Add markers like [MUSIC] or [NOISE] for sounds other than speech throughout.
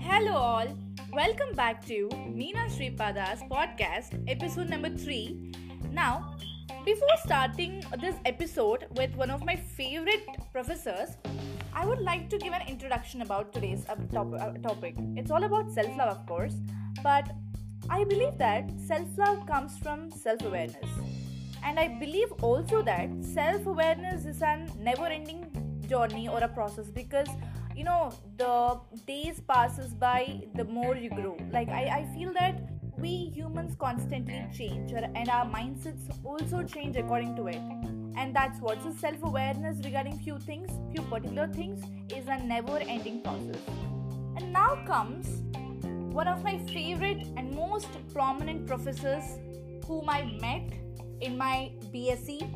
Hello, all. Welcome back to Meena Sripada's podcast, episode number three. Now, before starting this episode with one of my favorite professors, I would like to give an introduction about today's uh, uh, topic. It's all about self love, of course, but I believe that self love comes from self awareness. And I believe also that self awareness is an never ending journey or a process because you know the days passes by the more you grow. Like I, I feel that we humans constantly change and our mindsets also change according to it. And that's what so self-awareness regarding few things few particular things is a never ending process. And now comes one of my favorite and most prominent professors whom i met in my bsc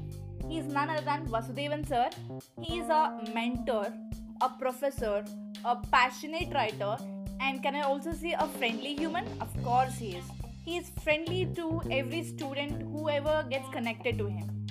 he is none other than vasudevan sir he is a mentor a professor, a passionate writer, and can I also say a friendly human? Of course, he is. He is friendly to every student whoever gets connected to him.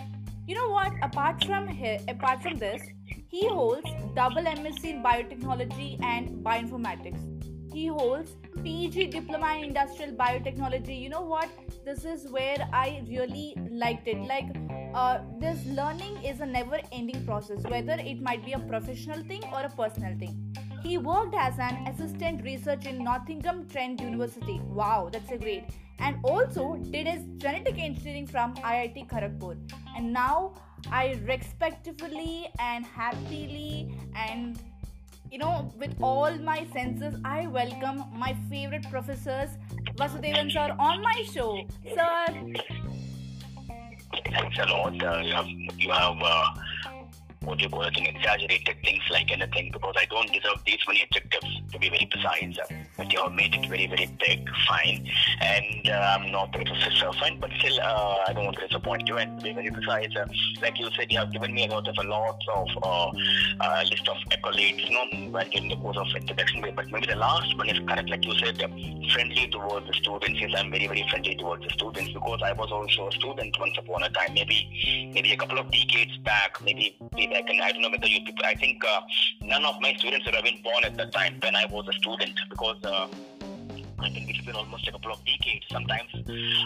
You know what? Apart from here, apart from this, he holds double MSc in biotechnology and bioinformatics. He holds PG diploma in industrial biotechnology. You know what? This is where I really liked it. Like uh, this learning is a never ending process, whether it might be a professional thing or a personal thing. He worked as an assistant research in Nottingham Trent University. Wow, that's a great. And also did his genetic engineering from IIT Kharagpur. And now I respectfully and happily and you know with all my senses I welcome my favorite professors Vasudevan sir on my show. Sir, Thanks a lot. Uh, you have, you have call it, exaggerated things like anything because I don't deserve these many adjectives to be very precise. But you have made it very, very big, fine. And uh, I'm not professor, fine, but still, uh, I don't want to disappoint you and be very precise. Like you said, you have given me a lot of a lot of uh, uh, list of accolades, in the course of introduction. But maybe the last one is correct, like you said, friendly towards the students. Yes, I'm very, very friendly towards the students because I was also a student once upon a time, maybe maybe a couple of decades back, maybe maybe back, and I don't know whether you people. I think uh, none of my students would have been born at that time when I was a student because. Uh, I think it's been almost a couple of decades. Sometimes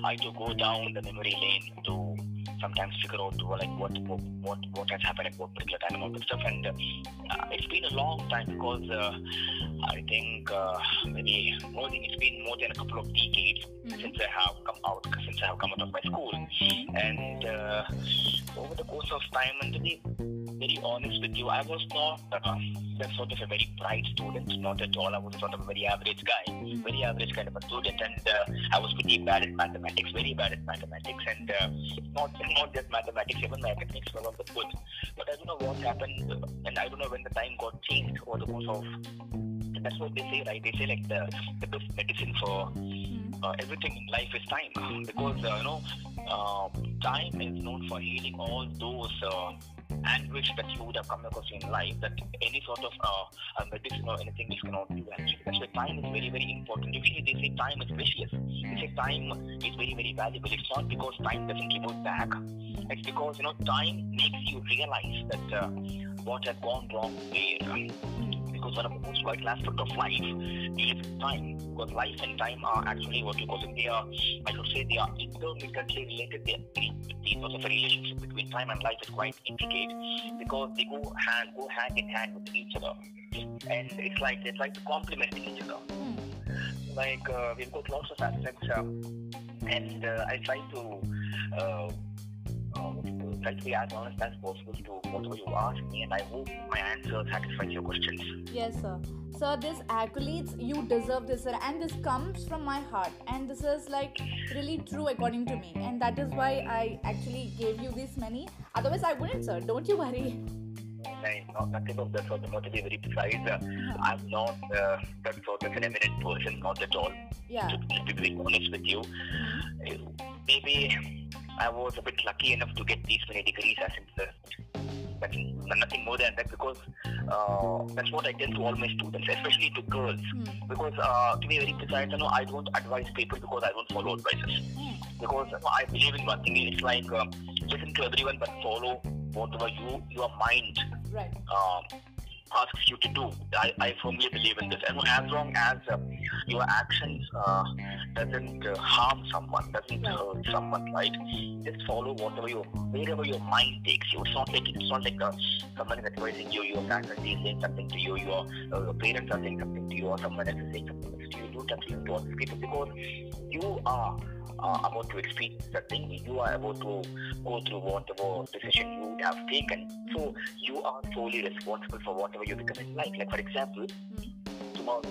I do go down the memory lane to sometimes figure out like what what what has happened at what particular time and all that stuff. And uh, it's been a long time because uh, I think uh, maybe more than it's been more than a couple of decades Mhm. since I have come out since I have come out of my school. And uh, over the course of time, and to be very honest with you, I was not uh, that sort of a very bright student. Not at all. I was sort of a very average guy, very average kind of a student, and uh, I was pretty bad at mathematics, very bad at mathematics, and uh, not not just mathematics, even my academics were not that good. But I don't know what happened, uh, and I don't know when the time got changed over the course of. And that's what they say, right? They say like the, the best medicine for uh, everything in life is time because uh, you know uh, time is known for healing all those uh, anguish that you would have come across in life that any sort of uh, uh, medicine or anything is cannot do actually that's why time is very very important. Usually they say time is precious they say time is very very valuable. It's not because time doesn't revert back. It's because you know time makes you realize that uh, what had gone wrong where because one of the most vital aspects of life is time. Because life and time are actually what you call it. They are, I should say, they are intermittently related. They are, the sort of a relationship between time and life is quite intricate because they go hand go hand in hand with each other, and it's like it's like to complement each other. Like uh, we've got lots of aspects, um, and uh, I try to. Try to be as honest as possible to whatever you ask me, and I hope my answer satisfies your questions. Yes, sir. Sir, this accolades, you deserve this, sir. And this comes from my heart. And this is like really true according to me. And that is why I actually gave you this many. Otherwise, I wouldn't, sir. Don't you worry. I, not, nothing of that sort, not to be very precise. Uh, I'm not uh, that sort of an eminent person, not at all. Yeah. To, to be very honest with you, Uh, maybe I was a bit lucky enough to get these many degrees as in but nothing more than that because uh, that's what I tell to all my students, especially to girls. Hmm. Because uh, to be very precise, you know, I don't advise people because I don't follow advices. Hmm. Because you know, I believe in one thing. It's like uh, listen to everyone but follow whatever you your mind right. Asks you to do. I, I firmly believe in this. And as long as uh, your actions uh, doesn't uh, harm someone, doesn't hurt someone, right? Just follow whatever your wherever your mind takes you. It's not like it's not like uh, someone is advising you, your faculty is saying something to you, your, uh, your parents are saying something to you, or someone else is saying something to you. Don't actually to other people because you are uh, about to experience the thing, you are about to go through whatever decision you have taken. So you are solely responsible for whatever you become in life. Like for example, tomorrow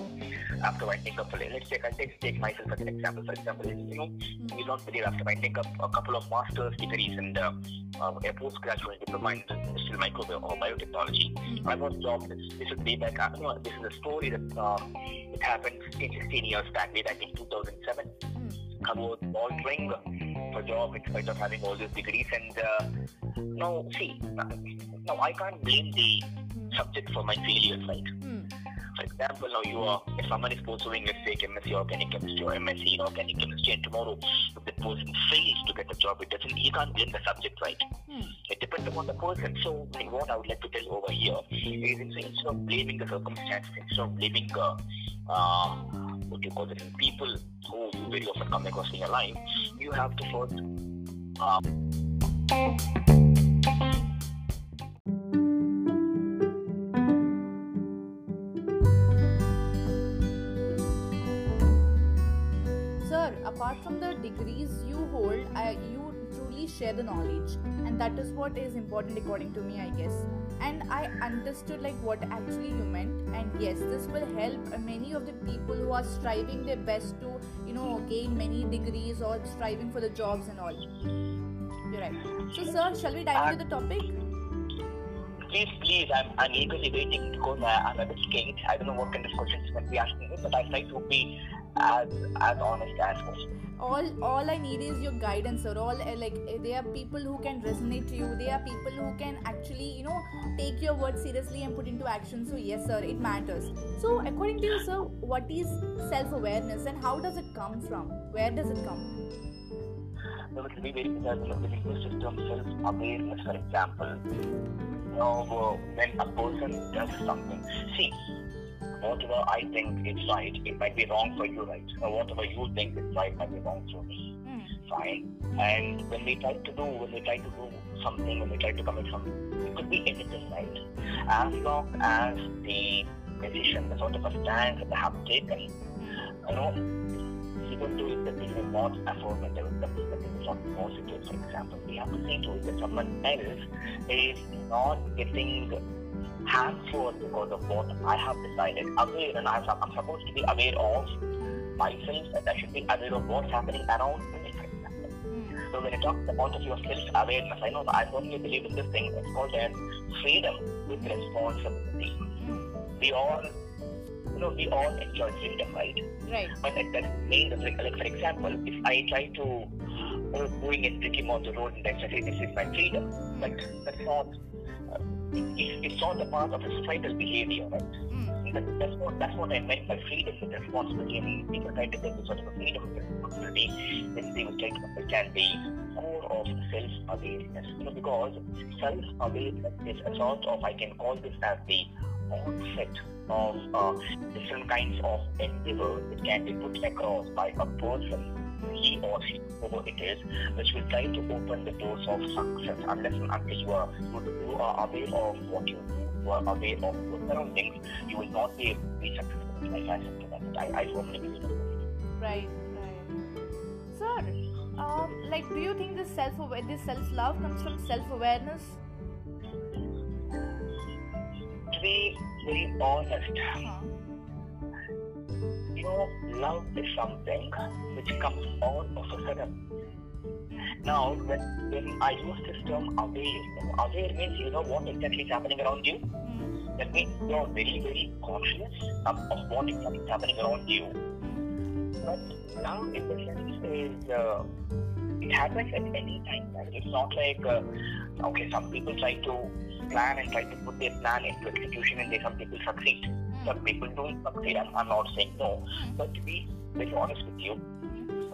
after winding up, a let's take I'll take, take myself as an example. For example, you know, you don't believe after winding up a couple of master's degrees and uh, uh, a postgraduate diploma in industrial microbiome or biotechnology, I was jobless. This is way back. Uh, no, this is a story that uh, it happened 15, 16 years back, way back in 2007. Mm. I was altering for job in spite of having all these degrees. And uh, now, see, now I can't blame the subject for my failures, right? Mm. For example, now you are, if someone is pursuing, let's say, chemistry, organic chemistry, or MSc in organic chemistry, and tomorrow if the person fails to get the job, it doesn't, you can't blame the subject, right? Mm. It depends upon the person. So, I mean, what I would like to tell over here is instead of blaming the circumstances, instead of blaming, uh, uh, what you call it, people who you very often come across in your life, you have to first uh, apart from the degrees you hold, I, you truly share the knowledge, and that is what is important according to me, I guess. And I understood like what actually you meant, and yes, this will help many of the people who are striving their best to, you know, gain many degrees or striving for the jobs and all. You're right. So, sir, shall we dive into the topic? Please, please, I'm, I'm eagerly waiting because I, I'm a bit scared. I don't know what kind of questions you might be asking me, but I try to be as as honest as possible. all all i need is your guidance or all uh, like uh, there are people who can resonate to you. There are people who can actually you know take your words seriously and put into action. So yes sir it matters. So according to you sir what is self awareness and how does it come from? Where does it come? So it will be very example of the linguist system self-awareness, for example. You know, uh, when a person does something, see, whatever I think is right, it might be wrong for you, right? Or whatever you think is right might be wrong for me. Hmm. Fine. And when we try to do, when we try to do something, when we try to commit something, it could be anything, right? As long as the decision, the sort of a stance that they have taken, you know, even though the thing is not affirmative, the, the thing is not positive, for example, we have to see to it that someone else is not getting harmful because of what I have decided. Aware, and I'm, I'm supposed to be aware of myself, and I should be aware of what's happening around me. Hmm. So when I talk the point of view of self-awareness, I know that I firmly believe in this thing. It's called as freedom with responsibility. Hmm. We all, you know, we all enjoy freedom, right? right But that doesn't mean like, for example, if I try to go going and drinking on the road and I say this is my freedom, but that's not. Uh, it's all the part of a societal behavior, right? Hmm. That, that's what that's what I meant by freedom with responsibility. I mean, people try to take this sort of a freedom with responsibility, then they will try to understand the core of self-awareness. You know, because self-awareness is a sort of I can call this as the onset of uh, different kinds of endeavor that can be put across by a person, he or she, whoever it is, which will try to open the doors of success unless and until you are you, are aware of what you do, you are aware of your surroundings, you will not be able to be successful in life as simple that. I, I firmly believe right right sir um, like do you think this self this self love comes from self awareness To be very honest, huh. Know, love is something which comes all of a sudden. Now, when, when I use this term aware, aware means you know what exactly is happening around you. Hmm. That means you're very, very conscious of, of what exactly is happening around you. But love, in the sense, is uh, it happens at any time. Right? It's not like uh, okay, some people try to plan and try to put their plan into execution, and they some people succeed. Some people don't succeed. I'm, I'm not saying no, but to be very honest with you,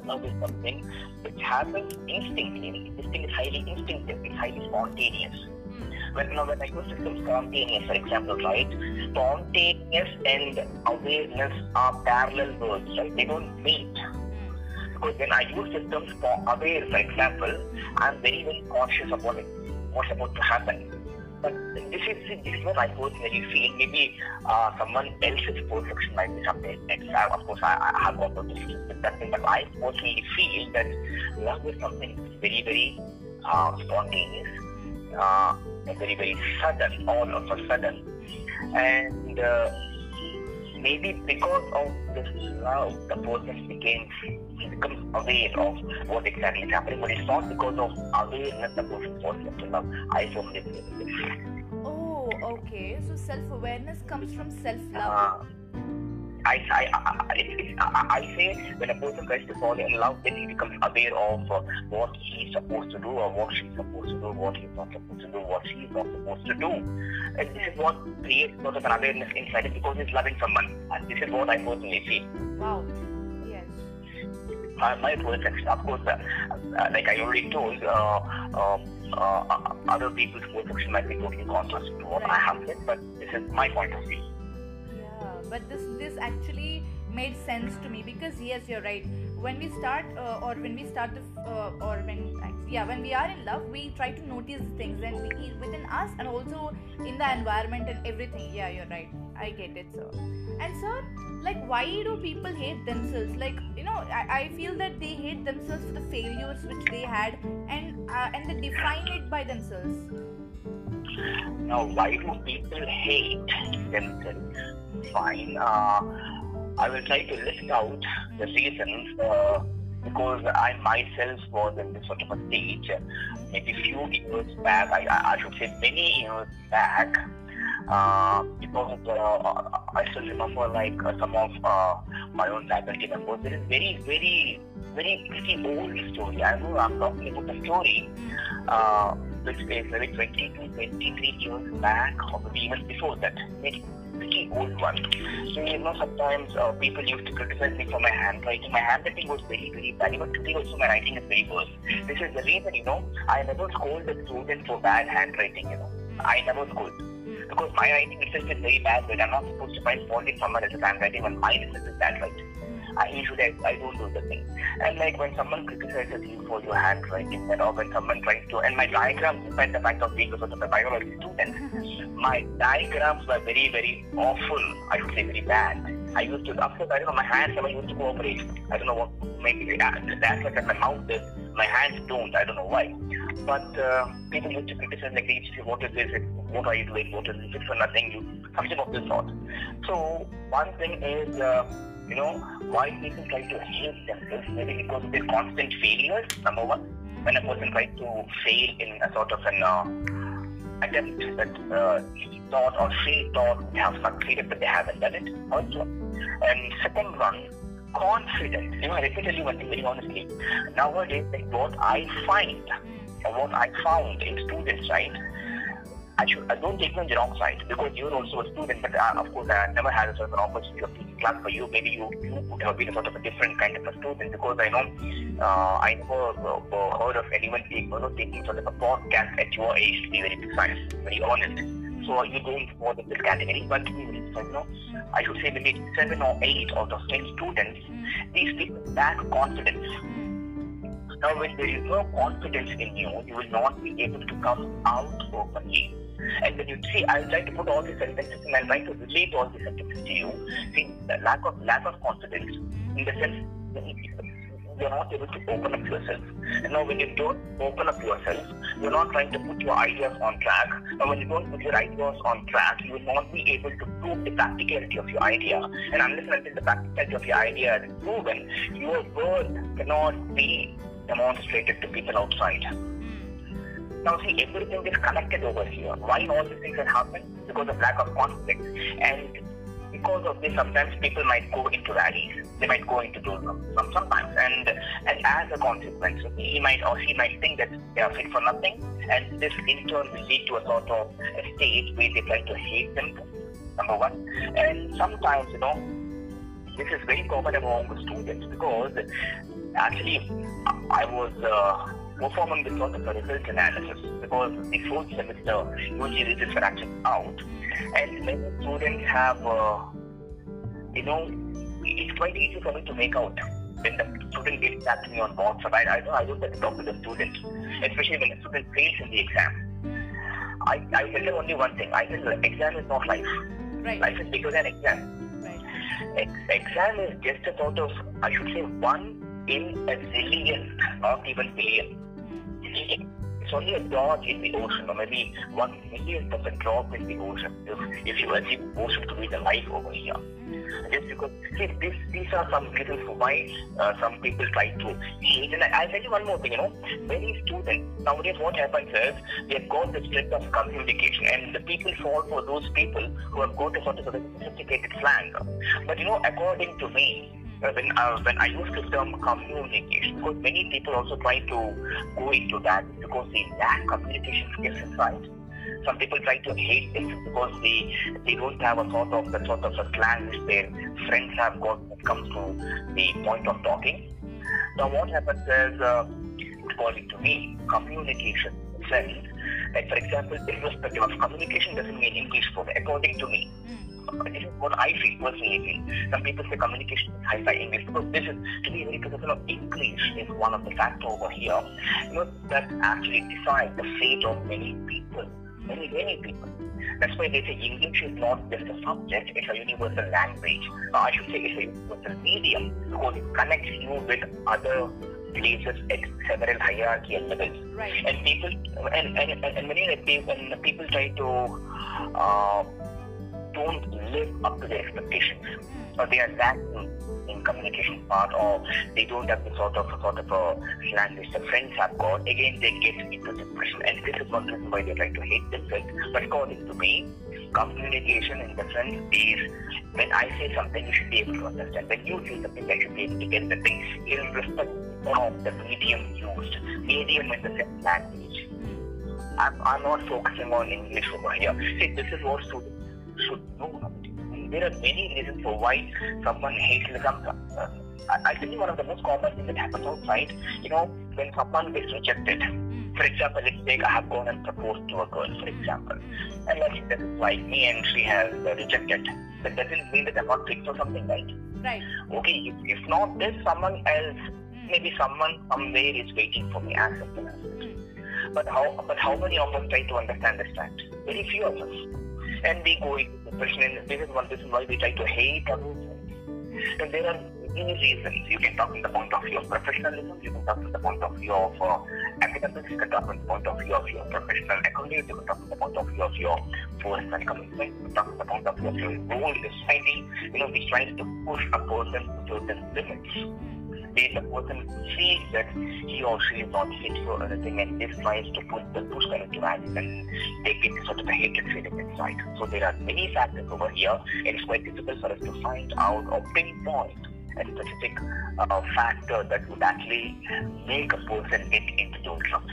love is something which happens instinctively. This thing is highly instinctive. It's highly spontaneous. Mm. When, you know, when I use the spontaneous, for example, right? Spontaneous and awareness are parallel words, right? They don't meet. Because when I use the term aware, for example, I'm very, very conscious of what, what's about to happen. But this is, this is what I personally feel. Maybe uh, someone else's perception might be something else. Uh, of course, I, I have got no difference with that thing, but I personally feel that love is something very, very uh, spontaneous, uh, very, very sudden, all of a sudden. And uh, maybe because of this love, the person became becomes aware of what exactly is happening, but it's not because of awareness the person falls into love. I firmly believe this. Oh, okay. So self awareness comes from self love. Uh, I, I, I, I, say when a person tries to fall in love, then he becomes aware of uh, what he's supposed to do or what she's supposed to do, what he's not supposed to do, what she's not supposed to do. And this is what creates sort of an awareness inside him because he's loving someone. And this is what I personally feel. Wow. Yes. Uh, my perception, of course, uh, uh, like I already told, uh, um, uh, other people's perception might be totally in contrast to what right. I have said, but this is my point of view but this this actually made sense to me because yes you're right. When we start uh, or when we start the, uh, or when yeah when we are in love we try to notice things and we, within us and also in the environment and everything. Yeah you're right. I get it sir. And sir like why do people hate themselves? Like you know i, I feel that they hate themselves for the failures which they had and uh, and they define it by themselves. Now why do people hate themselves fine. Uh, I will try to list out the reasons uh, because I myself was in this sort of a stage maybe few years back. I, I should say many years back. Uh, because uh, I still remember like uh, some of uh, my own faculty members. There is very, very, very pretty old story. I know I'm talking about the story uh, which is maybe 22, 23 years back, or maybe even before that. Maybe pretty old one. So, you know, sometimes uh, people used to criticize me for my handwriting. My handwriting was very, very bad. Even today also my writing is very worse. This is the reason, you know, I never scold the student for bad handwriting, you know. I never scold. Because my writing itself is very bad, but I'm not supposed to find fault in someone else's handwriting when mine is bad, right? I usually I, I don't do the thing. And like when someone criticizes you for your handwriting, and or when someone tries to, and my diagrams, despite the fact of being a sort of a biology student, my diagrams were very very awful. I would say very bad. I used to, of course, I don't know, my hands never used to cooperate. I don't know what, maybe that's what my mouth does. My hands don't. I don't know why. But uh, people used to criticize like, what is this? What are you doing? What is this? for nothing. You something of this sort. So one thing is. Uh, you know, why people try to hate themselves, maybe because of their constant failures, number one. When a person tries to fail in a sort of an uh, attempt that uh, he thought or she thought they have succeeded, but they haven't done it also. And second one, confidence. You know, let me tell you one thing very honestly. Nowadays, like what I find, or what I found in students, right, I, should, I don't take you on the wrong side because you're also a student, but uh, of course I never had a sort of an opportunity of teaching class for you. Maybe you, you would have been a sort of a different kind of a student because I know uh, I never uh, heard of anyone taking, you know, taking sort of a podcast at your age to be very precise, very honest. So you don't fall in this category, but you know, I should say maybe seven or eight out of ten students, these people lack confidence now, when there is no confidence in you, you will not be able to come out openly. And when you see, I'll try to put all these sentences and I'll try to relate all these sentences to you. See, the lack of lack of confidence in the sense you're not able to open up yourself. And now when you don't open up yourself, you're not trying to put your ideas on track. Now when you don't put your ideas on track, you will not be able to prove the practicality of your idea. And unless until the practicality of your idea is proven, your worth cannot be demonstrated to people outside. Now see, everything is connected over here. Why all these things have happened? Because of lack of conflict. And because of this, sometimes people might go into rallies. They might go into those sometimes. And and as a consequence, he might or she might think that they are fit for nothing. And this in turn will lead to a sort of a stage where they try to hate them, number one. And sometimes, you know, this is very common among students because actually I was uh, performing sort of a analysis because the fourth semester usually results are actually out, and many students have, uh, you know, it's quite easy for me to make out when the student gets back to me on WhatsApp. I, I know I don't have to talk to the student, especially when the student fails in the exam. I, I tell them only one thing. I tell them exam is not life. Right. Life is bigger than exam. Right. Ex- exam is just a sort of, I should say, one in a zillion, not even billion. It's only a dot in the ocean, or maybe one millionth of a drop in the ocean. If, if you assume ocean to be the life over here, just because see, this, these are some reasons why uh, some people try to hate. And I, I'll tell you one more thing. You know, many students nowadays, what happens is they've got the strength of communication, and the people fall for those people who have got a sort of sophisticated slang. But you know, according to me, when uh, when I use the term communication, because many people also try to go into that because they lack communication skills inside. Some people try to hate them because they they don't have a sort of the sort of a slang which their friends have got when it comes to the point of talking. Now what happens is, uh, according to me, communication sense. Like for example, irrespective of communication doesn't mean English for me. According to me, this is what I feel personally feel. Some people say communication is high-fi English because this is to be very professional. English is one of the factors over here. You know that actually decides the fate of many people, many many people. That's why they say English is not just a subject; it's a universal language. Uh, I should say it's a universal medium because it connects you with other places at several hierarchical levels. Right. And people and and, and, and many when people try to uh, don't live up to their expectations, or hmm. they are lacking in communication part, or they don't have the sort of sort of uh, a slang which the friends have got. Again, they get into depression, and this is one reason why they try to hate themselves. But according to me, communication in the sense is when I say something, you should be able to understand. When you say something, I should be able to get the thing, irrespective of the medium used, medium in the same language. Hmm. I'm, I'm not focusing on English over here. See, this is what students should know. There are many reasons for why someone hates some. Uh, I you one of the most common things that happens outside. You know, when someone gets rejected. Hmm. For example, let's take I have gone and proposed to a girl, for hmm. example, hmm. and let's say doesn't like me and she has uh, rejected. That doesn't mean that I'm not fit for something, right? Right. Okay, if, if not this, someone else, maybe someone somewhere is waiting for me as this. But how but how many of us try to understand this fact? Very few of us. And we go into depression and this is one reason why we try to hate ourselves. And there are many reasons. You can talk from the point of view of professionalism, you can talk from the point of view of uh, academics, you can talk from the point of view of your professional economy, you can talk from the point of view of your personal commitment, you can talk from the point of view of your role in society, you know, which tries to push a person to certain limits where the person feels that he or she is not fit for anything and this tries to put the push them into action and they get sort of a hatred feeling inside. So there are many factors over here and it's quite difficult for us to find out or pinpoint a specific uh, factor that would actually make a person get into those drugs.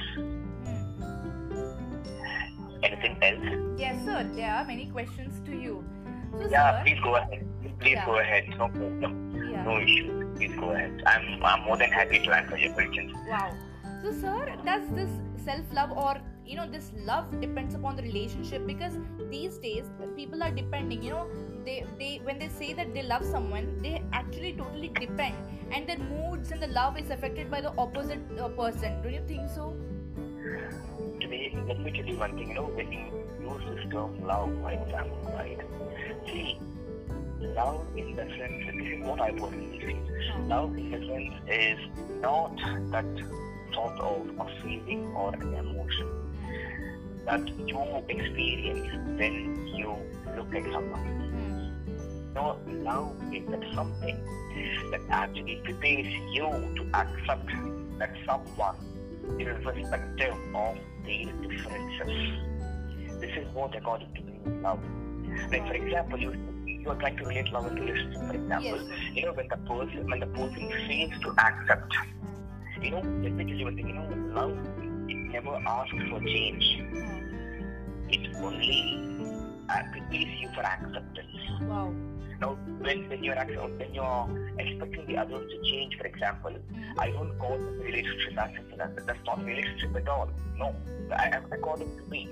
Anything else? Yes, sir. There are many questions to you. So, Yeah, sir, please go ahead. Please Yeah. go ahead. No problem. Yeah. No issue. Please go ahead. I'm, I'm more than happy to answer your questions. Wow. So, sir, does this self love or you know this love depends upon the relationship because these days people are depending. You know, they they when they say that they love someone, they actually totally depend, and their moods and the love is affected by the opposite uh, person. Don't you think so? Today, let me tell you one thing. You know, when you use this term love, for example, right? See, love in the sense, this is what I feel. Love in the sense is not that sort of a feeling or an emotion that you experience when you look at someone. No, love is that something that actually prepares you to accept that someone, irrespective of their differences. This is what, according to me, love. Like, for example, you you are trying to relate love and relationship. For example, Yes. you know when the person when the person fails to accept, you know, let me tell you one thing. You know, love it never asks for change. It only uh, prepares you for acceptance. Wow. Now, when, when you're actually, when you're expecting the others to change, for example, I don't call relationship as simple. That's not relationship at all. No, I, I call it to be.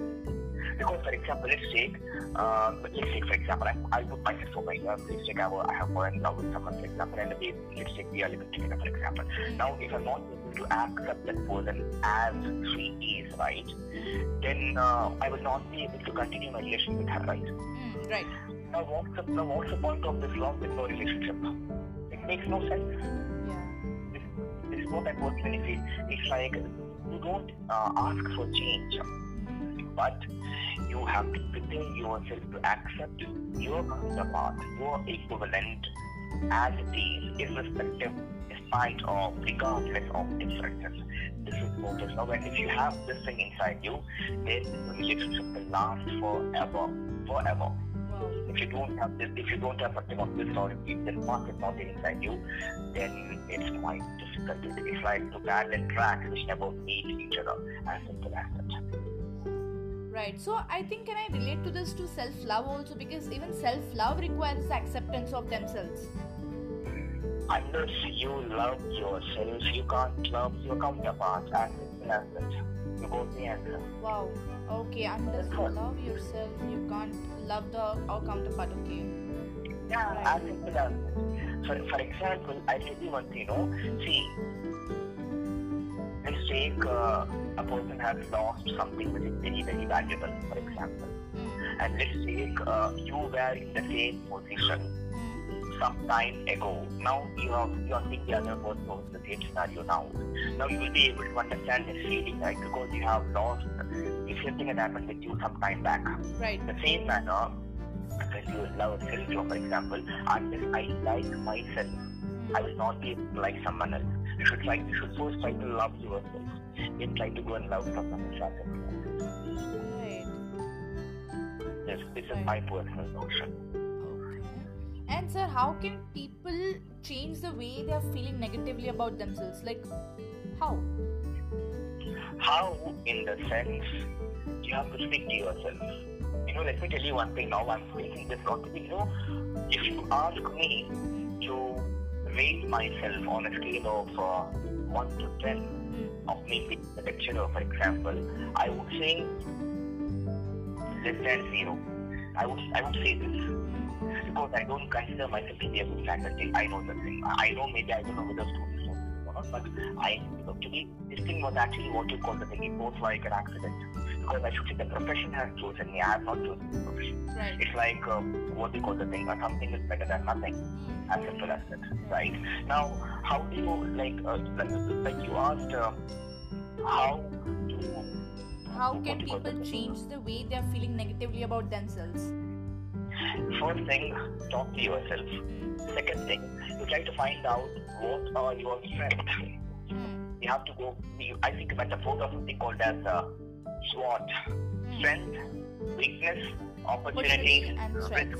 Because, for example, let's take, uh, let's take, for example, I, I'll put myself over here. Let's take, I, I have fallen in love with someone, for example, and we, let's take, we are living together, for example. Now, if I'm not able to accept that person as she is, right, then uh, I will not be able to continue my relationship with her, right? Mm, right. Now, what's the, now, what's the point of this long with no relationship? It makes no sense. Yeah. This, this is what I personally feel. It's like you don't uh, ask for change, but you have to prepare yourself to accept your counterpart, your equivalent as it is, irrespective, despite of, regardless of differences. This is focus. Now, and if you have this thing inside you, then the relationship will last forever, forever. If you don't have this, if you don't have of this sort, if the mark is not inside you, then it's quite difficult. It's like two parallel track which never meet each other. As simple as that. Right. So I think can I relate to this to self love also because even self love requires acceptance of themselves. Unless you love yourself, you can't love your counterparts As simple as that. You answer. Wow. Okay. Unless you love yourself, you can't love the our counterpart. Okay. Yeah, as simple as. For, for example, I tell you one thing, you know, see, let's take uh, a person has lost something which is very, very valuable, for example. Mm. And let's take uh, you were in the same position. Some time ago. Now you are you are seeing the other person in the same scenario now. Now you will be able to understand this feeling, right? Because you have lost the same thing that happened with you some time back. Right. The same manner, when you love self, for example, unless I like myself, I will not be able to like someone else. You should try. You should first try to love yourself. Then try to go and love someone else. Right. Yes, this is my personal notion. And sir, how can people change the way they are feeling negatively about themselves? Like, how? How, in the sense, you have to speak to yourself. You know, let me tell you one thing now. I'm speaking this not to be, you know, if you ask me to rate myself on a scale of uh, 1 to 10, Mm. of me being a lecturer, for example, I would say less than zero. I would I would say this because I don't consider myself to be a good faculty. I know the thing. I know maybe I don't know whether students know or not, but I you know, to me this thing was actually what you call the thing. It was like an accident because I should say the profession has chosen me. I have not chosen the profession. Right. It's like uh, what you call the thing? Uh, something is better than nothing Mm. as simple as that, right? Now, how do you like uh, like, like you asked uh, how to How can do you call people change the way they are feeling negatively about themselves? First thing, talk to yourself. Second thing, you try to find out what are your strengths. Mm. You have to go. I think about metaphor of something called as uh, SWOT: Mm. strength, weakness, Opportunity risk.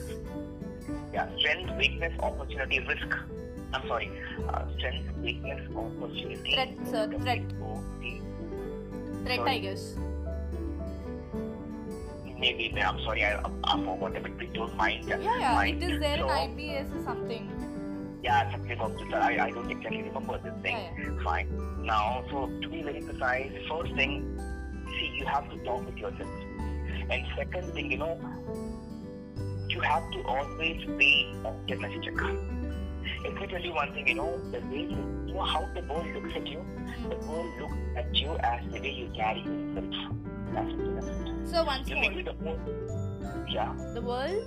Yeah, strength, weakness, opportunity, risk. I'm sorry. Uh, strength, weakness, opportunity. Threat, sir, threat. Threat, I guess. Maybe, I'm sorry, I, I forgot a bit. Please don't mind. Yeah, yeah. Mind. It is there in So, IBS or something. Yeah, something of this. I, I don't exactly remember this thing. Yeah, Fine. Now, so to be very precise, first thing, see, you have to talk with yourself. And second thing, you know, you have to always be optimistic. Let me tell you one thing, you know, the way you, you know how the world looks at you, mm-hmm. the world looks at you as the way you carry yourself. That's it. So once You more, the most, yeah, the world.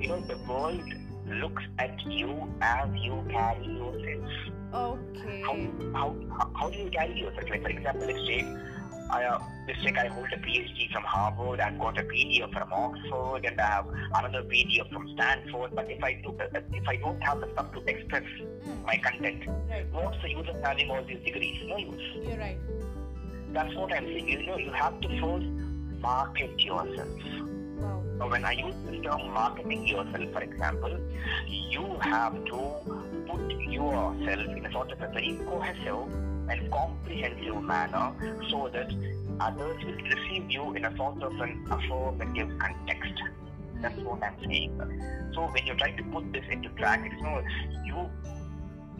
you know, the world looks at you as you carry yourself. Okay. how, how, how, how do you carry yourself? Like, for example, let's take, I, uh, let's take I hold a PhD from Harvard, I've got a PDF from Oxford, and I have another PDF from Stanford. But if I do, uh, if I don't have the stuff to express Mm. my content, Right. what's the use of having all these degrees? No use. You're right. That's what I'm saying. You know, you have to first market yourself. Wow. When I use the term marketing yourself, for example, you have to put yourself in a sort of a very cohesive and comprehensive manner so that others will receive you in a sort of an affirmative context. That's what I'm saying. So when you're trying to put this into practice, you know, you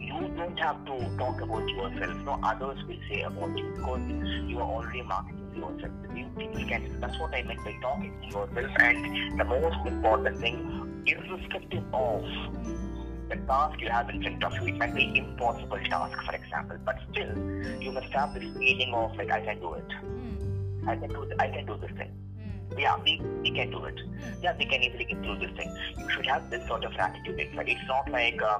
you don't have to talk about yourself. No, others will say about you because you are already marketing yourself. You people can. That's what I meant by talking to yourself. And the most important thing, irrespective of the task you have in front of you, it might be impossible task, for example, but still you must have this feeling of like I can do it. Mm. I can do. I can do this thing. Mm. Yeah, we, we can do it. Mm. Yeah, we can easily get through this thing. You should have this sort of attitude. It's not like. Uh,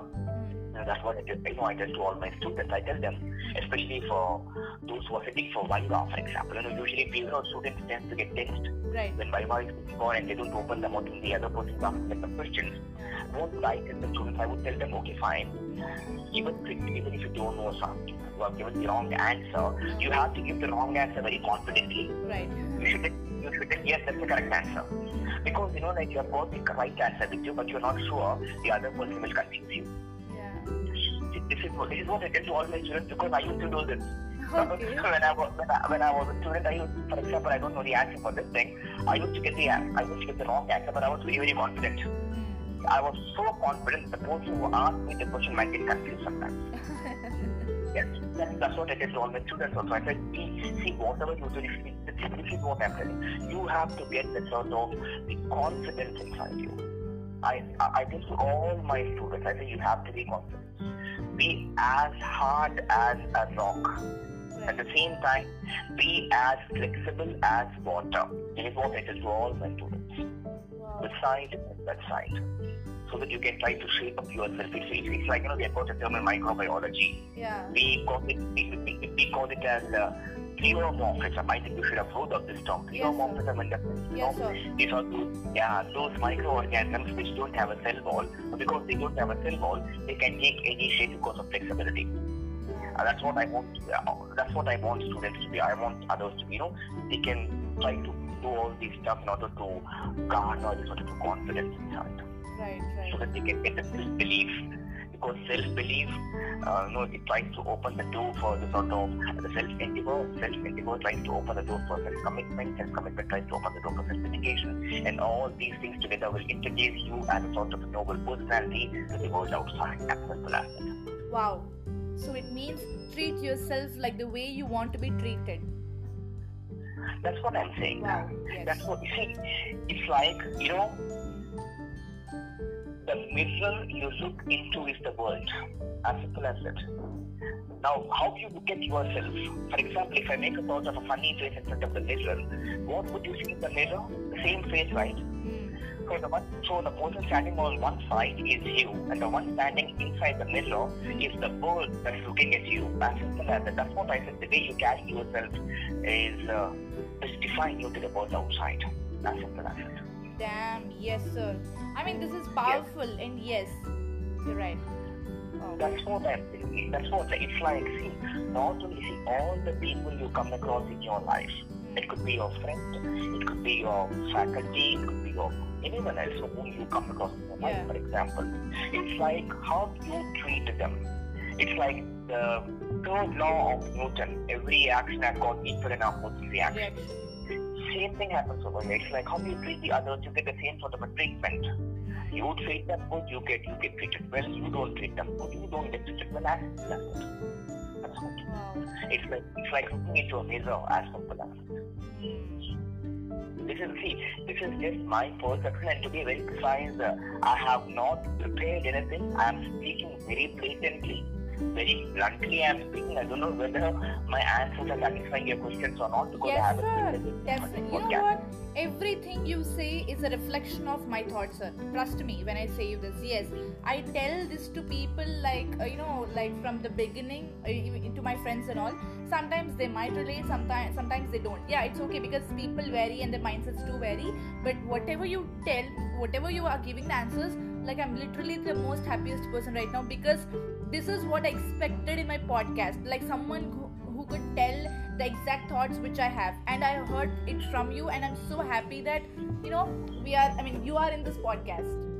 Uh, that's what I, tell, you know, I tell to all my students. I tell them, especially for those who are sitting for Viva, for example. You know, usually people or students tend to get tensed Right. when Viva is going on and they don't open the out and the other person is asking them the questions. What would I tell the students? I would tell them, okay, fine. Even, even if you don't know something, you have given the wrong answer, you have to give the wrong answer very confidently. Right. You should, you should say, yes, that's the correct answer. Because, you know, like you have got the right answer with you, but you're not sure, the other person will confuse you. This is, what, this is what I tell to all my students because I used to do this. Okay. when, I was, when, I, when I was a student, I used, for example, I don't know the answer for this thing. I used to get the I used to get the wrong answer, but I was very, very confident. Mm. I was so confident that the person who asked me the question might get confused sometimes. [LAUGHS] Yes, that's, that's what I tell to all my students also. I said, see, whatever you do, this is what I'm telling. You have to get the sort of the confidence inside you. I, I, I tell to all my students, I say you have to be confident. Be as hard as a rock. At the same time, be as flexible as water. This is what I tell to all students. Wow. The side and that side. So that you can try to shape up yourself. It's, it's, it's like, you know, we have got a term in microbiology. Yeah. We call it, we, we, we call it as uh, pleomorphism. I think you should have heard of this term. Yes. Pleomorphism and that, you Yes, know, sir. these are those, yeah, those microorganisms which don't have a cell wall. Because they don't have a cell wall, they can take any shape because of flexibility. Uh, that's what I want. Uh, that's what I want students to be. I want others to be. You know, they can try to do all these stuff in order to garner this sort of confidence inside, Right. so that they can get the self-belief. Because self-belief, uh, you know, it tries to open the door for the sort of the self-endeavor. Self-endeavor tries to open the door for self-commitment. Self-commitment tries to open the door for self-dedication. And all these things together will introduce you as a sort of noble personality to the world outside. As simple as that. Wow. So it means treat yourself like the way you want to be treated. That's what I'm saying. Wow. Yes. That's what you see. It's like you know, the mirror you look into is the world. As simple as that. Now, how do you look at yourself? For example, if I make a sort of a funny face in front of the mirror, what would you see in the mirror? The same face, right? Mm. So the one, so the person standing on one side is you, and the one standing inside the mirror is the world that's looking at you. As simple as that. That's what I said. The way you carry yourself is uh, is define you to the world outside. As simple as that. Damn. Yes, sir. I mean, this is powerful, and yes, you're right. Wow. That's what I'm. That's what it's like. See, not only see all the people you come across in your life. It could be your friend, it could be your faculty, it could be your anyone else whom you come across in your life, Yeah. for example. It's like how you treat them. It's like the third law of Newton. Every action has got equal and opposite reaction. Reaction. Same thing happens over here. It's like how you treat the others, you get the same sort of a treatment. You treat them good, you get you get treated well. You don't treat them good, you don't get treated well. As simple as that. That's. Wow. It's like it's like looking into a mirror as simple as that. Mm. This is see, this is just my perception, and to be very precise, uh, I have not prepared anything. I am speaking very blatantly, very bluntly. I am speaking. I don't know whether my answers are satisfying your questions or not because I Yes, haven't sir. Definitely. You know what? Everything you say is a reflection of my thoughts, sir. Trust me when I say you this. Yes, I tell this to people like uh, you know, like from the beginning uh, to my friends and all. Sometimes they might relate, sometimes sometimes they don't. Yeah, it's okay because people vary and their mindsets do vary. But whatever you tell, whatever you are giving the answers, like I'm literally the most happiest person right now because this is what I expected in my podcast. Like someone who, could tell the exact thoughts which I have, and I heard it from you, and I'm so happy that you know we are. I mean, you are in this podcast.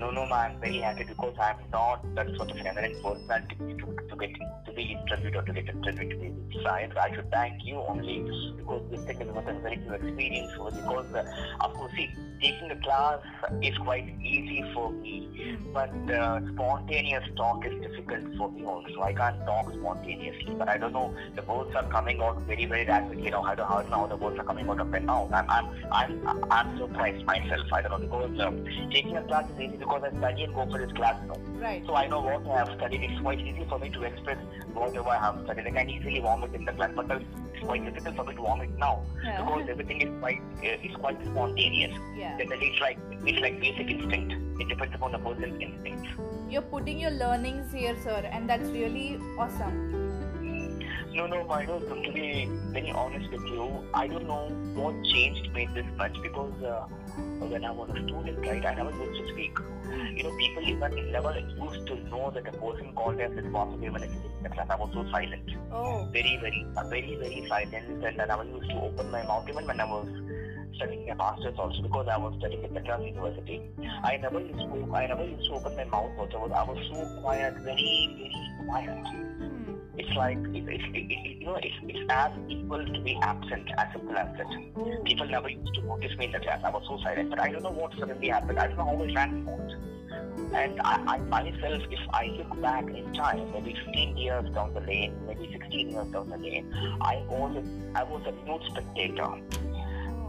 No, no, ma, I'm very happy because I'm not that sort of an eminent personality to, to get to be interviewed or to get interviewed to be science. I should thank you only because this thing is a very new experience for because uh, of course see taking the class is quite easy for me, but uh, spontaneous talk is difficult for me also. I can't talk spontaneously, but I don't know the words are coming out very very rapidly. You know, I don't, know how the words are coming out of my mouth. I'm I'm I'm, I'm surprised myself. I don't know because um, taking a class is easy because I study and go for this class. You? Right. So I know what I have studied. It's quite easy for me to express whatever I have studied. I can easily vomit in the class, but it's quite difficult for me to vomit now Yeah. because everything is quite uh, is quite spontaneous. Yeah. Definitely, it's like it's like basic instinct. It depends upon the person's instinct. You're putting your learnings here, sir, and that's really awesome. No, no, I don't. To be very honest with you, I don't know what changed me this much because uh, when I was a student, right, I never used to speak. You know, people even never used to know that a person called as responsible when in the class. I was so silent, Oh. very, very, uh, very, very silent, and I never used to open my mouth even when I was studying a master's also because I was studying at Madras University. I never used to, I never used to open my mouth also. I was so quiet, very, very quiet. It's like it, it, it, it, you know it's, it's as equal to be absent as simple as that. People never used to notice me in the class. I was so silent, but I don't know what suddenly happened. I don't know how it transformed. And I, I myself, if I look back in time, maybe 15 years down the lane, maybe 16 years down the lane, I was I was a mute spectator.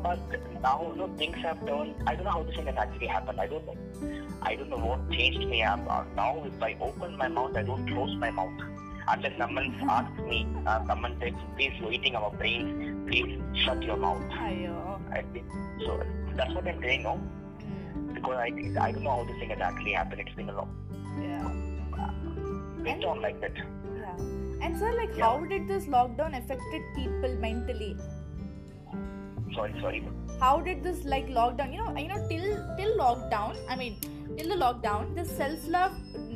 But now, you know, things have turned. I don't know how this thing has actually happened. I don't know. I don't know what changed me. I'm, uh, now, if I open my mouth, I don't close my mouth. Unless someone asks me, uh, someone says, please, you're eating our brains, please shut your mouth. I think so. That's what I'm saying, no? Hmm. Because I, I don't know how this thing has actually happened. It's been a long, Yeah. went on like that. Yeah. And sir, like, Yeah. how did this lockdown affected people mentally? Sorry, sorry. How did this like lockdown? You know, you know, till till lockdown. I mean, till the lockdown, the self love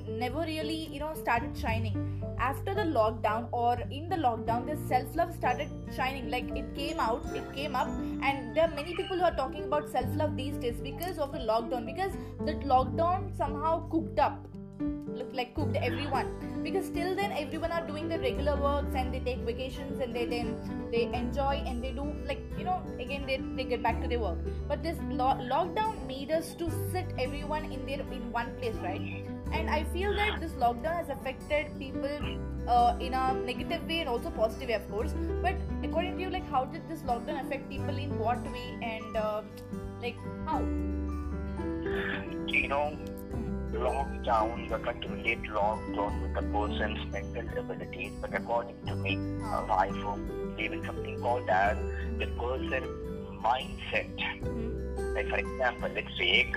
never really you know started shining. After the lockdown or in the lockdown, the self love started shining. Like it came out, it came up, and there are many people who are talking about self love these days because of the lockdown. Because that lockdown somehow cooked up like cooked everyone because till then everyone are doing the regular works and they take vacations and they then they enjoy and they do like you know again they, they get back to their work but this lo- lockdown made us to sit everyone in their in one place right and i feel that this lockdown has affected people uh, in a negative way and also positive way of course. But according to you like how did this lockdown affect people in what way and uh, like how? You know, lockdown, to relate lockdown with the person's mental abilities, but according to me, uh, I believe in something called as the person mindset. Hmm. Like for example, let's take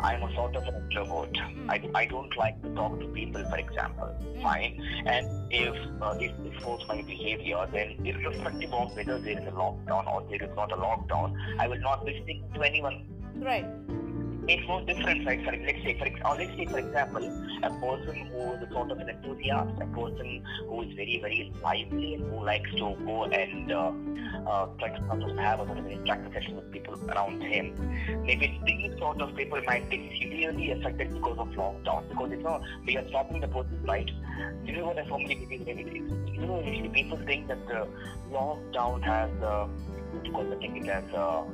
I'm a sort of an introvert. Mm. I, I don't like to talk to people, for example. Fine. And if uh, this was my behavior, then irrespective of whether there is a lockdown or there is not a lockdown, I will not be speaking to anyone right makes no difference, right? For, let's say, for, or let's say, for example, a person who is a sort of an enthusiast, a person who is very, very lively and who likes to go and uh, uh, try to sort of have a sort of an interactive session with people around him. Maybe these sort of people might be severely affected because of lockdown, because you know we are stopping the person, right? You know what I formally believe? You know, people think that the lockdown has, uh, what do you? It has. Uh,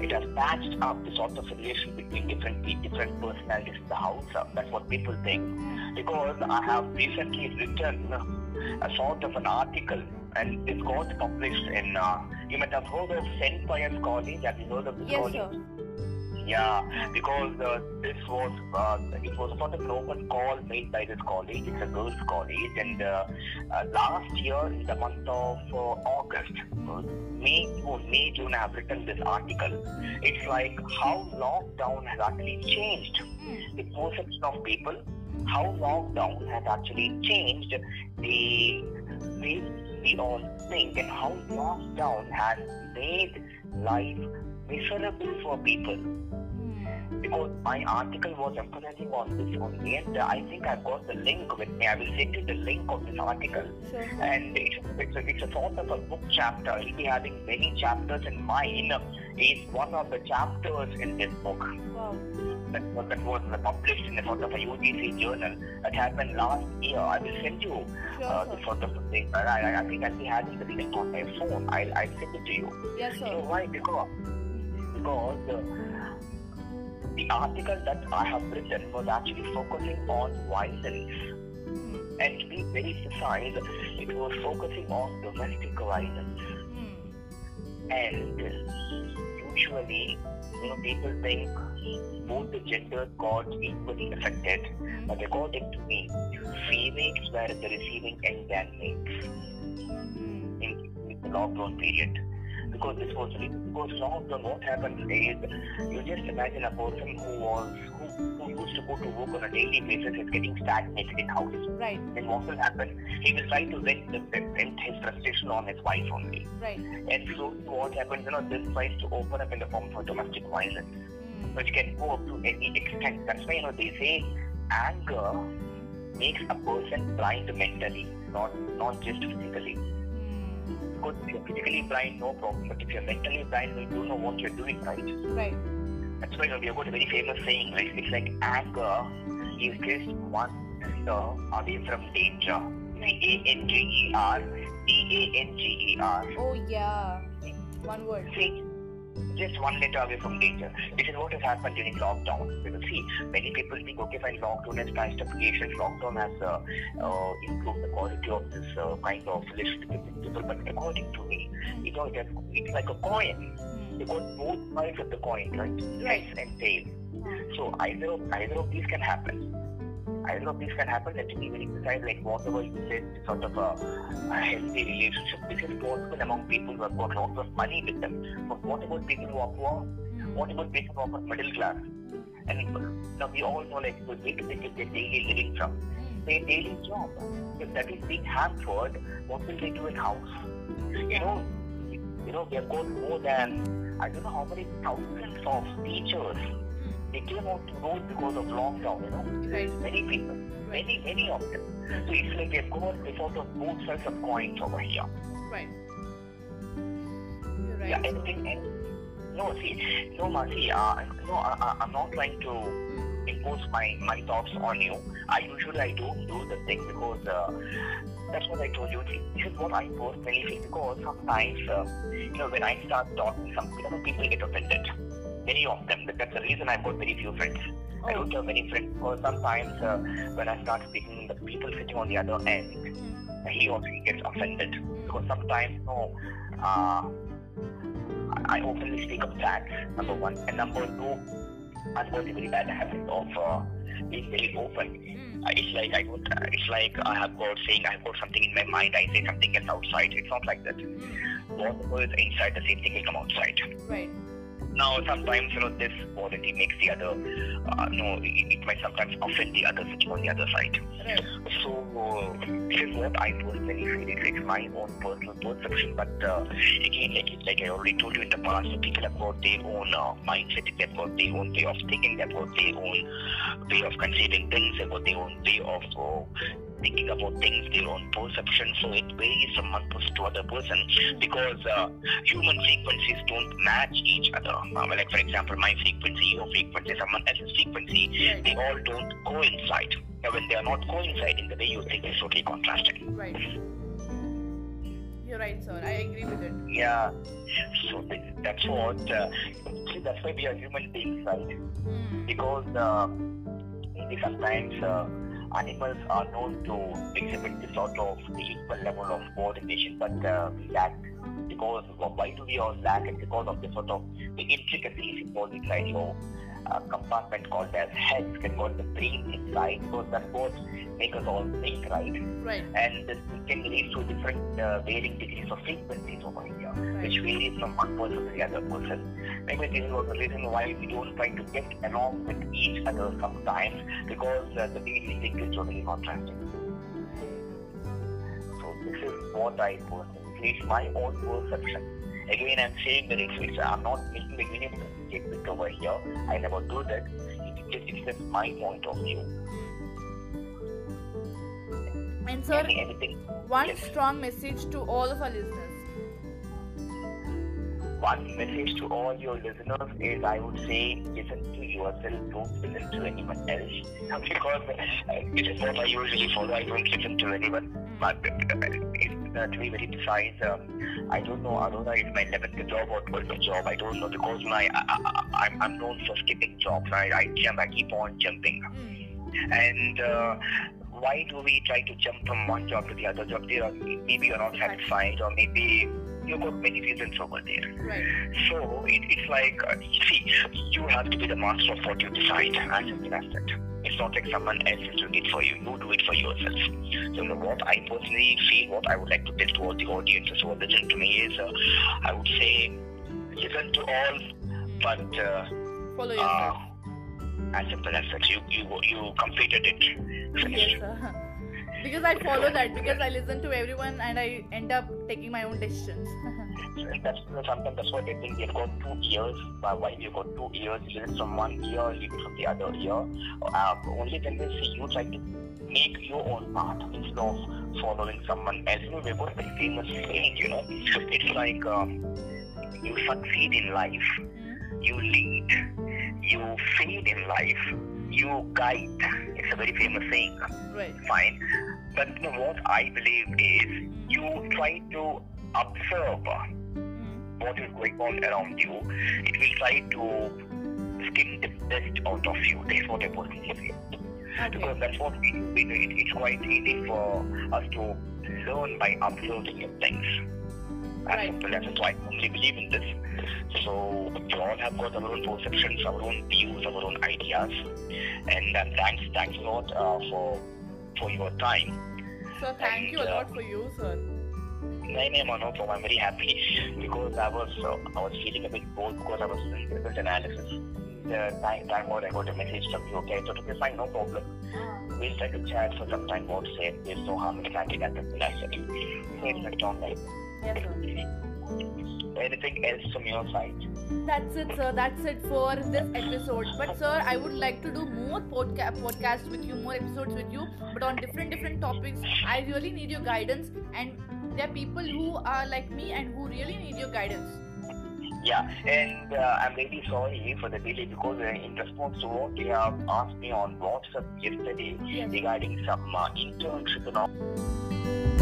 it has patched up the sort of relation between different different personalities in the house. That's what people think. Because I have recently written a sort of an article, and it got published in. Uh, you might have heard of St. Pius College. Have you heard of this yes college? sir Yeah, because uh, this was uh, it was a sort an open call made by this college. It's a girls' college, and uh, uh, last year in the month of uh, August, uh, May June, May June, I have written this article. It's like how lockdown has actually changed Hmm. the perception of people, how lockdown has actually changed the way we all think, and how lockdown has made life miserable for people Hmm. because my article was emphasizing on this only, and uh, I think I've got the link with me. I will send you the link of this article. sure And it's, it's, a, it's a sort of a book chapter. I'll be having many chapters in mine. is one of the chapters in this book. Wow. That was, that was published in the sort of a UGC journal that happened last year. I will send you Sure, uh, the sort of thing. I, I, I think I'll be having the link on my phone. I'll, I'll send it to you. Yes, You know sir. why? Because, because the article that I have written was actually focusing on violence. Hmm. And to be very precise, it was focusing on domestic violence. Hmm. And usually, you know, people think both the genders got equally affected. Hmm. But according to me, females were the receiving end than males in, in the lockdown period. Because this was because lockdown, what happened is you just imagine a person who was who, who used to go to work on a daily basis is getting stagnated in house. Right. Then what will happen? He will try to vent, the, vent his frustration on his wife only. Right. And slowly what happens, you know, this tries to open up in the form of domestic violence, Hmm. which can go up to any extent. That's why, you know, they say anger makes a person blind mentally, not not just physically. Because if you're physically blind, no problem. But if you're mentally blind, you don't know what you're doing, right? Right. That's why you know, we have got a very famous saying, right? It's like anger is just one letter away from danger. C-A-N-G-E-R, D-A-N-G-E-R. Oh, yeah. One word. See, just one letter away from danger. This is what has happened during lockdown. Because see, many people think, okay, fine, lockdown has passed applications, lockdown has uh, uh, improved the quality of this uh, kind of relationship with people. But according to me, you know, it has, it's like a coin. Hmm. You got both sides of the coin, right? Heads and tail. So either of, either of these can happen. Either of these can happen. And to be very precise, like whatever you said, sort of a, a healthy relationship. This is possible among people who have got lots of money with them. But what about people who are poor? What about people who are middle class? And now we all know like where to get their daily living from. Their daily job. If that is being hampered, what will they do in house? You know, you know, we have got more than I don't know how many thousands of teachers. They came out to road because of lockdown, you know. Right. Many people, many, many of them. So it's like they've got the sort of both sides of coins over here. Right. You're right. Yeah, anything, and no, see, no, ma, see, uh, no, I, I, I'm not trying to impose my, my thoughts on you. I usually I don't do the thing because uh, that's what I told you. This is what I personally feel because sometimes, uh, you know, when I start talking, some you know, people get offended. Many of them. But That's the reason I've got very few friends. I Oh. don't have many friends because sometimes uh, when I start speaking, the people sitting on the other end, Hmm. he or she gets offended because sometimes, no, uh, I I openly speak of facts. Number one, and number two, I've got a very bad habit of uh, being very open. Hmm. Uh, it's like I don't. Uh, it's like I have got saying I have got something in my mind. I say something else outside. It's not like that. Whatever is inside, the same thing will come outside. Right. Now, sometimes you know this quality makes the other. Uh, no, it, it might sometimes offend the other sitting on the other side. Right. So uh, this is what I personally feel. It's, it's my own personal perception. But uh, again, like like I already told you in the past, people have got their own uh, mindset. They've got their own way of thinking. They've got their own way of conceiving things. They've got their own way of uh, thinking about things, their own perception. So it varies from one person to other person because uh, human frequencies don't match each other. Uh, like for example, my frequency, your frequency, someone else's frequency, Right. they all don't coincide. Now, when they are not coinciding, the way you think is totally contrasting. Right. You're right, sir. I agree with it. Yeah. So th- that's what. Uh, see, that's why we are human beings, right? Hmm. Because uh, maybe sometimes uh, animals are known to exhibit this sort of equal level of coordination, but uh, we lack. Because why do we all lack it? Because of the sort of the intricacies involved inside your uh, compartment called as heads, can call the brain inside. So that's what make us all think, right? Right. and this can lead to different uh, varying degrees of frequencies over here, which varies from one person to the other person. Maybe this is the reason why we don't try to get along with each other sometimes, because uh, the way we think is totally contrasting. So this is what I personally it's my own perception. Again, I'm saying that it's, it's I'm not making the universe statement over here. I never do that. It's just, it's just my point of view. And sir, Any, anything one yes. strong message to all of our listeners. one message to all your listeners is I would say listen to yourself, don't listen to anyone else. [LAUGHS] because uh, it is what I usually follow. I don't listen to anyone. But uh, to be very precise, um, I don't know. Arona is my 11th job or 12th job. I don't know because my I, am known for skipping jobs. I, I jump. I keep on jumping. Mm. And uh, why do we try to jump from one job to the other job? There, maybe you're not satisfied, or maybe you've got many reasons over there. Right. So it, it's like, uh, see, you have to be the master of what you decide as an asset. It's not like someone else is doing it for you. You do it for yourself. So you know, what I personally feel, what I would like to tell to all the audiences who are listening to me is, uh, I would say, listen to all, but uh, follow yourself. Uh, as simple as that. You you you completed it. Yes, sir. [LAUGHS] because I follow that because I listen to everyone and I end up taking my own decisions. [LAUGHS] that's sometimes that's what I think. You've got two ears. Why you've got two ears? You listen from one ear, you from the other ear. Uh, only then they see you try to make your own path instead of following someone else. You know, we've got a very famous saying. You know, it's like um, you succeed in life, you lead you feed in life, you guide. It's a very famous saying. Right. Fine. But you know, what I believe is you try to observe mm-hmm. what is going on around you. It will try to skim the best out of you. That's what I personally feel. Okay. Because that's what we do. It, it's quite easy for us to learn by observing things. Right. That's why I only believe in this. So we all have got our own perceptions, our own views, our own ideas. And um, thanks, thanks a lot uh, for for your time. So thank and, you a uh, lot for you, sir. No, no, no problem. I'm very happy because I was uh, I was feeling a bit bored because I was doing result analysis. The time, time more I got a message from you. Okay, so okay, fine, no problem. We'll try to chat for some time more. Say there's no harm in chatting at the last second. So it's like online. Yes, anything else from your side? That's it, sir. That's it for this episode. But, sir, I would like to do more podca- podcasts with you, more episodes with you, but on different different topics. I really need your guidance, and there are people who are like me and who really need your guidance. Yeah, and uh, I'm really sorry for the delay because uh, in response to what you have asked me on WhatsApp yesterday yes. regarding some uh, internship and all.